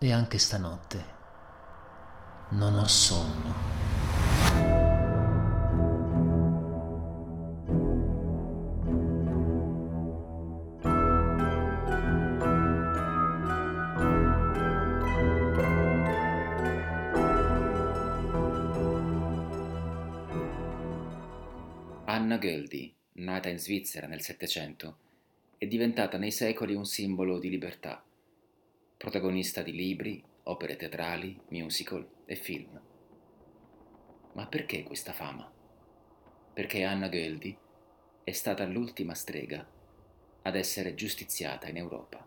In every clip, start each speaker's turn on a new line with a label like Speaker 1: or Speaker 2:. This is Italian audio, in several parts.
Speaker 1: E anche stanotte non ho sonno.
Speaker 2: Anna Göldi, nata in Svizzera nel Settecento, è diventata nei secoli un simbolo di libertà, protagonista di libri, opere teatrali, musical e film. Ma perché questa fama? Perché Anna Göldi è stata l'ultima strega ad essere giustiziata in Europa.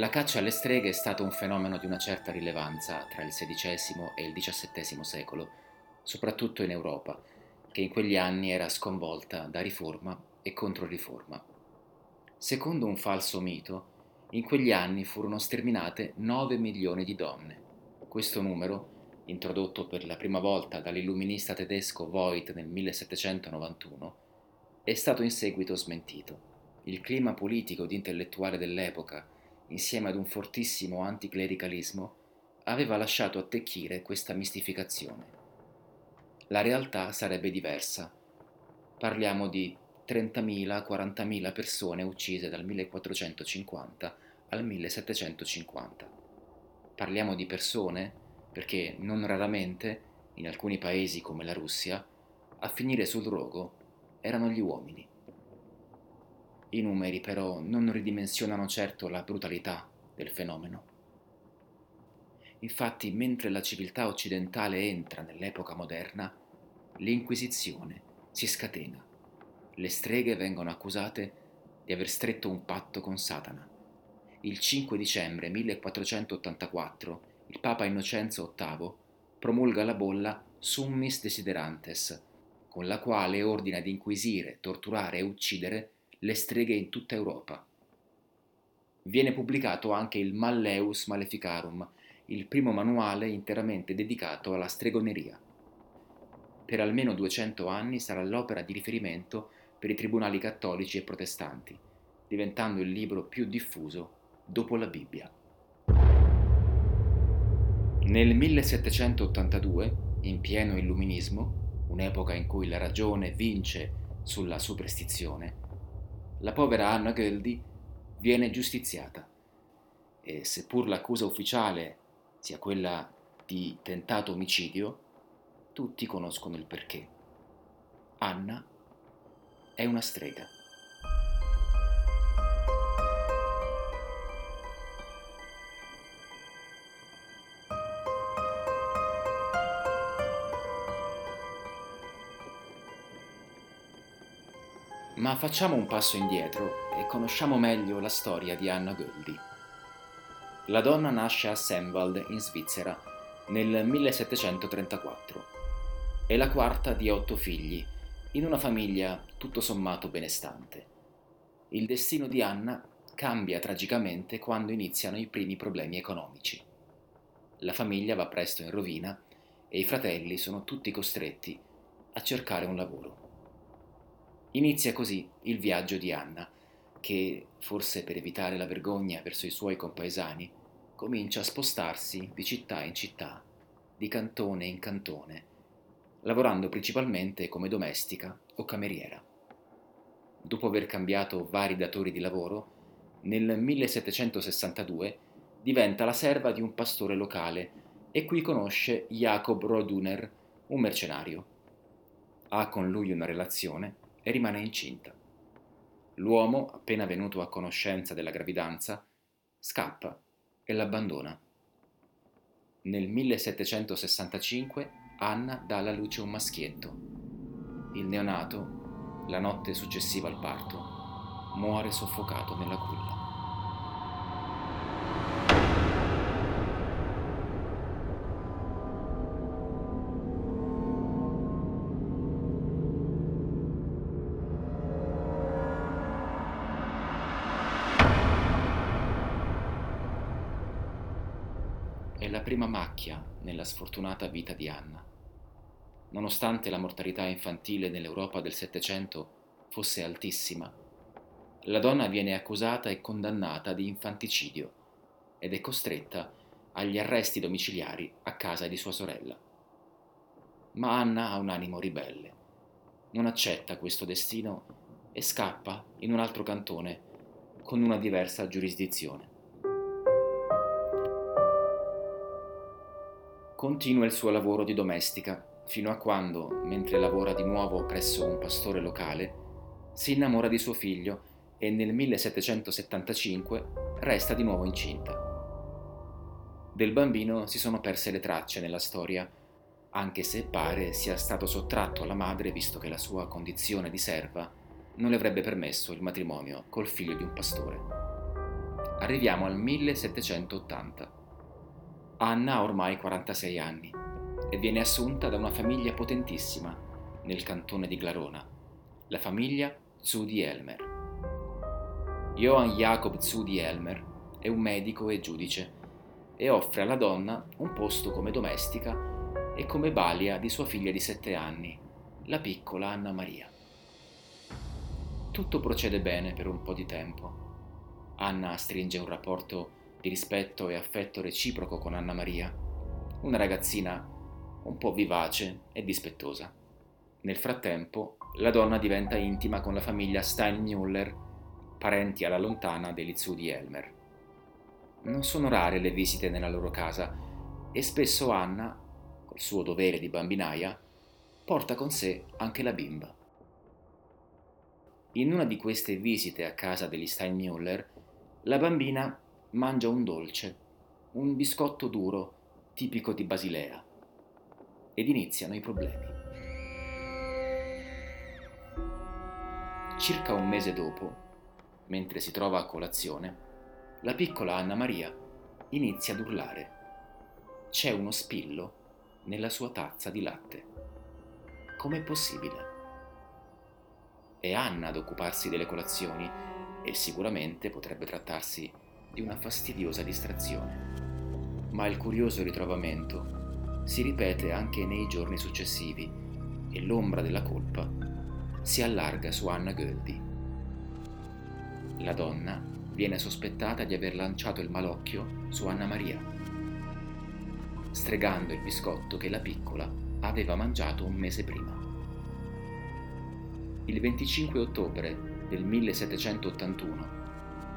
Speaker 2: La caccia alle streghe è stato un fenomeno di una certa rilevanza tra il XVI e il XVII secolo, soprattutto in Europa, che in quegli anni era sconvolta da riforma e controriforma. Secondo un falso mito, in quegli anni furono sterminate 9 milioni di donne. Questo numero, introdotto per la prima volta dall'illuminista tedesco Voigt nel 1791, è stato in seguito smentito. Il clima politico ed intellettuale dell'epoca insieme ad un fortissimo anticlericalismo, aveva lasciato attecchire questa mistificazione. La realtà sarebbe diversa. Parliamo di 30.000-40.000 persone uccise dal 1450 al 1750. Parliamo di persone perché non raramente, in alcuni paesi come la Russia, a finire sul rogo erano gli uomini. I numeri però non ridimensionano certo la brutalità del fenomeno. Infatti, mentre la civiltà occidentale entra nell'epoca moderna, l'Inquisizione si scatena. Le streghe vengono accusate di aver stretto un patto con Satana. Il 5 dicembre 1484 il Papa Innocenzo VIII promulga la bolla Summis Desiderantes, con la quale ordina di inquisire, torturare e uccidere le streghe in tutta Europa. Viene pubblicato anche il Malleus Maleficarum, il primo manuale interamente dedicato alla stregoneria. Per almeno 200 anni sarà l'opera di riferimento per i tribunali cattolici e protestanti, diventando il libro più diffuso dopo la Bibbia. Nel 1782, in pieno illuminismo, un'epoca in cui la ragione vince sulla superstizione, la povera Anna Göldi viene giustiziata e seppur l'accusa ufficiale sia quella di tentato omicidio, tutti conoscono il perché. Anna è una strega. Ma facciamo un passo indietro e conosciamo meglio la storia di Anna Göldi. La donna nasce a Semwald in Svizzera nel 1734. È la quarta di otto figli, in una famiglia tutto sommato benestante. Il destino di Anna cambia tragicamente quando iniziano i primi problemi economici. La famiglia va presto in rovina e i fratelli sono tutti costretti a cercare un lavoro. Inizia così il viaggio di Anna, che, forse per evitare la vergogna verso i suoi compaesani, comincia a spostarsi di città in città, di cantone in cantone, lavorando principalmente come domestica o cameriera. Dopo aver cambiato vari datori di lavoro, nel 1762 diventa la serva di un pastore locale e qui conosce Jacob Roduner, un mercenario. Ha con lui una relazione rimane incinta. L'uomo, appena venuto a conoscenza della gravidanza, scappa e l'abbandona. Nel 1765 Anna dà alla luce un maschietto. Il neonato, la notte successiva al parto, muore soffocato nella culla. Prima macchia nella sfortunata vita di Anna. Nonostante la mortalità infantile nell'Europa del Settecento fosse altissima, la donna viene accusata e condannata di infanticidio ed è costretta agli arresti domiciliari a casa di sua sorella. Ma Anna ha un animo ribelle, non accetta questo destino e scappa in un altro cantone con una diversa giurisdizione. Continua il suo lavoro di domestica fino a quando, mentre lavora di nuovo presso un pastore locale, si innamora di suo figlio e nel 1775 resta di nuovo incinta. Del bambino si sono perse le tracce nella storia, anche se pare sia stato sottratto alla madre visto che la sua condizione di serva non le avrebbe permesso il matrimonio col figlio di un pastore. Arriviamo al 1780. Anna ha ormai 46 anni e viene assunta da una famiglia potentissima nel cantone di Glarona, la famiglia Zudi Elmer. Johann Jacob Zudi Elmer è un medico e giudice e offre alla donna un posto come domestica e come balia di sua figlia di sette anni, la piccola Anna Maria. Tutto procede bene per un po' di tempo. Anna stringe un rapporto di rispetto e affetto reciproco con Anna Maria, una ragazzina un po' vivace e dispettosa. Nel frattempo, la donna diventa intima con la famiglia Steinmüller, parenti alla lontana degli zudi Elmer. Non sono rare le visite nella loro casa e spesso Anna, col suo dovere di bambinaia, porta con sé anche la bimba. In una di queste visite a casa degli Steinmüller, la bambina mangia un dolce, un biscotto duro tipico di Basilea, ed iniziano i problemi. Circa un mese dopo, mentre si trova a colazione, la piccola Anna Maria inizia ad urlare. C'è uno spillo nella sua tazza di latte. Com'è possibile? È Anna ad occuparsi delle colazioni e sicuramente potrebbe trattarsi di una fastidiosa distrazione. Ma il curioso ritrovamento si ripete anche nei giorni successivi e l'ombra della colpa si allarga su Anna Göldi. La donna viene sospettata di aver lanciato il malocchio su Anna Maria, stregando il biscotto che la piccola aveva mangiato un mese prima il 25 ottobre del 1781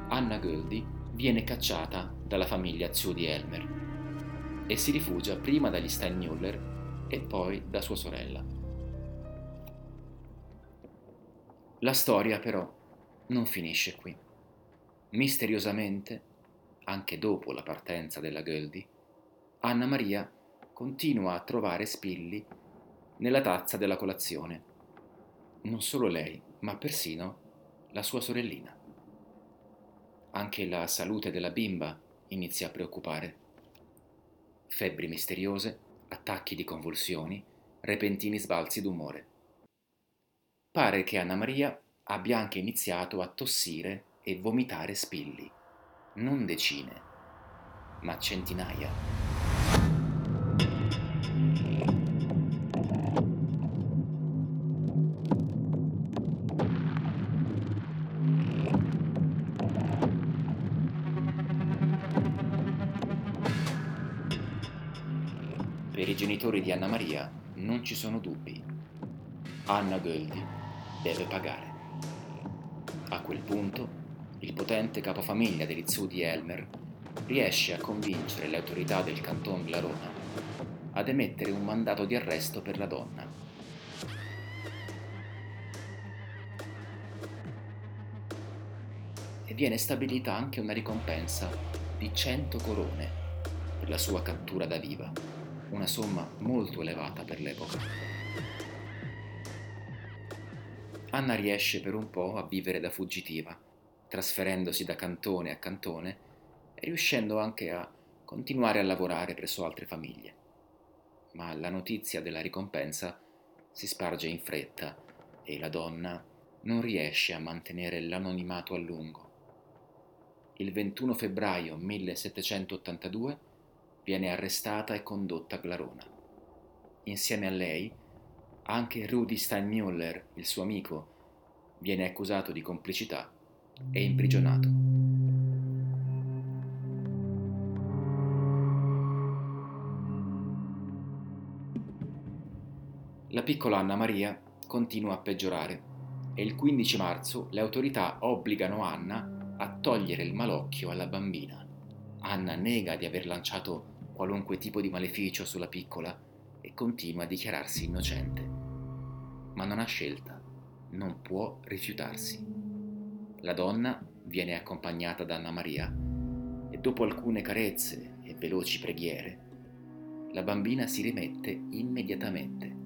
Speaker 2: Anna Göldi viene cacciata dalla famiglia Zudi Elmer e si rifugia prima dagli Steinmüller e poi da sua sorella. La storia però non finisce qui. Misteriosamente, anche dopo la partenza della Göldi, Anna Maria continua a trovare spilli nella tazza della colazione non solo lei, ma persino la sua sorellina. Anche la salute della bimba inizia a preoccupare. Febbri misteriose, attacchi di convulsioni, repentini sbalzi d'umore. Pare che Anna Maria abbia anche iniziato a tossire e vomitare spilli, non decine, ma centinaia. Genitori di Anna Maria non ci sono dubbi. Anna Göldi deve pagare. A quel punto, il potente capofamiglia degli Zudi Elmer riesce a convincere le autorità del canton Glarona ad emettere un mandato di arresto per la donna. E viene stabilita anche una ricompensa di 100 corone per la sua cattura da viva una somma molto elevata per l'epoca. Anna riesce per un po' a vivere da fuggitiva, trasferendosi da cantone a cantone e riuscendo anche a continuare a lavorare presso altre famiglie. Ma la notizia della ricompensa si sparge in fretta e la donna non riesce a mantenere l'anonimato a lungo. Il 21 febbraio 1782 viene arrestata e condotta a Glarona. Insieme a lei, anche Rudy Steinmüller, il suo amico, viene accusato di complicità e imprigionato. La piccola Anna Maria continua a peggiorare e il 15 marzo le autorità obbligano Anna a togliere il malocchio alla bambina. Anna nega di aver lanciato qualunque tipo di maleficio sulla piccola e continua a dichiararsi innocente. Ma non ha scelta, non può rifiutarsi. La donna viene accompagnata da Anna Maria e dopo alcune carezze e veloci preghiere, la bambina si rimette immediatamente.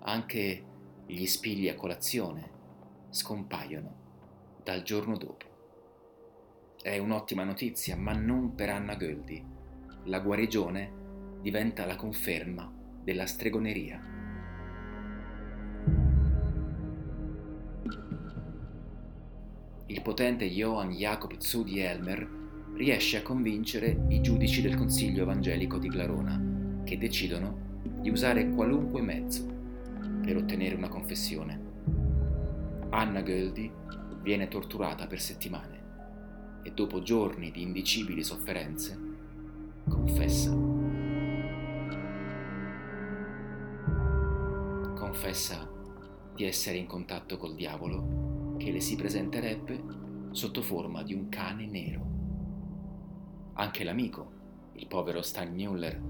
Speaker 2: Anche gli spigli a colazione scompaiono dal giorno dopo. È un'ottima notizia, ma non per Anna Göldi la guarigione diventa la conferma della stregoneria. Il potente Johann Jacob Zudi Elmer riesce a convincere i giudici del Consiglio Evangelico di Glarona, che decidono di usare qualunque mezzo per ottenere una confessione. Anna Göldi viene torturata per settimane e dopo giorni di indicibili sofferenze confessa. Confessa di essere in contatto col diavolo che le si presenterebbe sotto forma di un cane nero. Anche l'amico, il povero Stan Müller,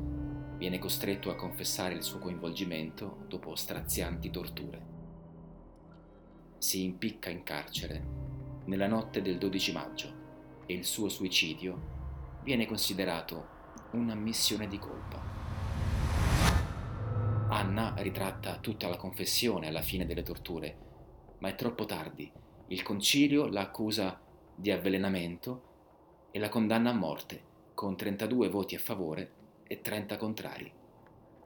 Speaker 2: viene costretto a confessare il suo coinvolgimento dopo strazianti torture. Si impicca in carcere nella notte del 12 maggio e il suo suicidio viene considerato una missione di colpa. Anna ritratta tutta la confessione alla fine delle torture, ma è troppo tardi. Il concilio la accusa di avvelenamento e la condanna a morte, con 32 voti a favore e 30 contrari.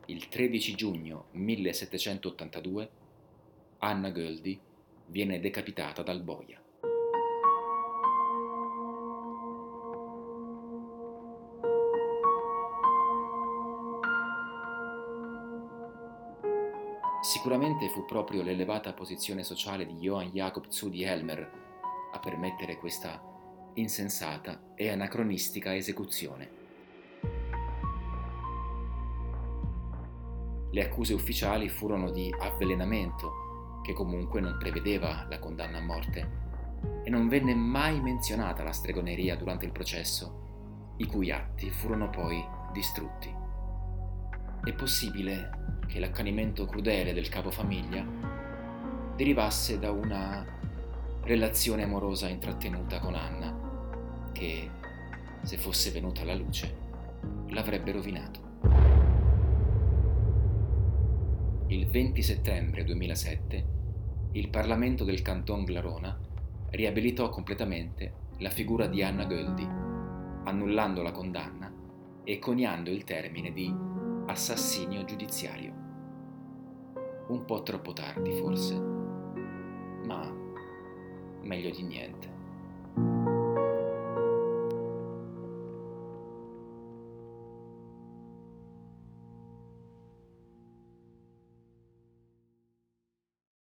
Speaker 2: Il 13 giugno 1782 Anna Göldi viene decapitata dal boia. Sicuramente fu proprio l'elevata posizione sociale di Johann Jakob Zudi Helmer a permettere questa insensata e anacronistica esecuzione. Le accuse ufficiali furono di avvelenamento, che comunque non prevedeva la condanna a morte, e non venne mai menzionata la stregoneria durante il processo, i cui atti furono poi distrutti. È possibile che l'accanimento crudele del capofamiglia derivasse da una relazione amorosa intrattenuta con Anna, che, se fosse venuta alla luce, l'avrebbe rovinato. Il 20 settembre 2007 il Parlamento del Canton Glarona riabilitò completamente la figura di Anna Göldi, annullando la condanna e coniando il termine di assassinio giudiziario. Un po' troppo tardi forse, ma meglio di niente.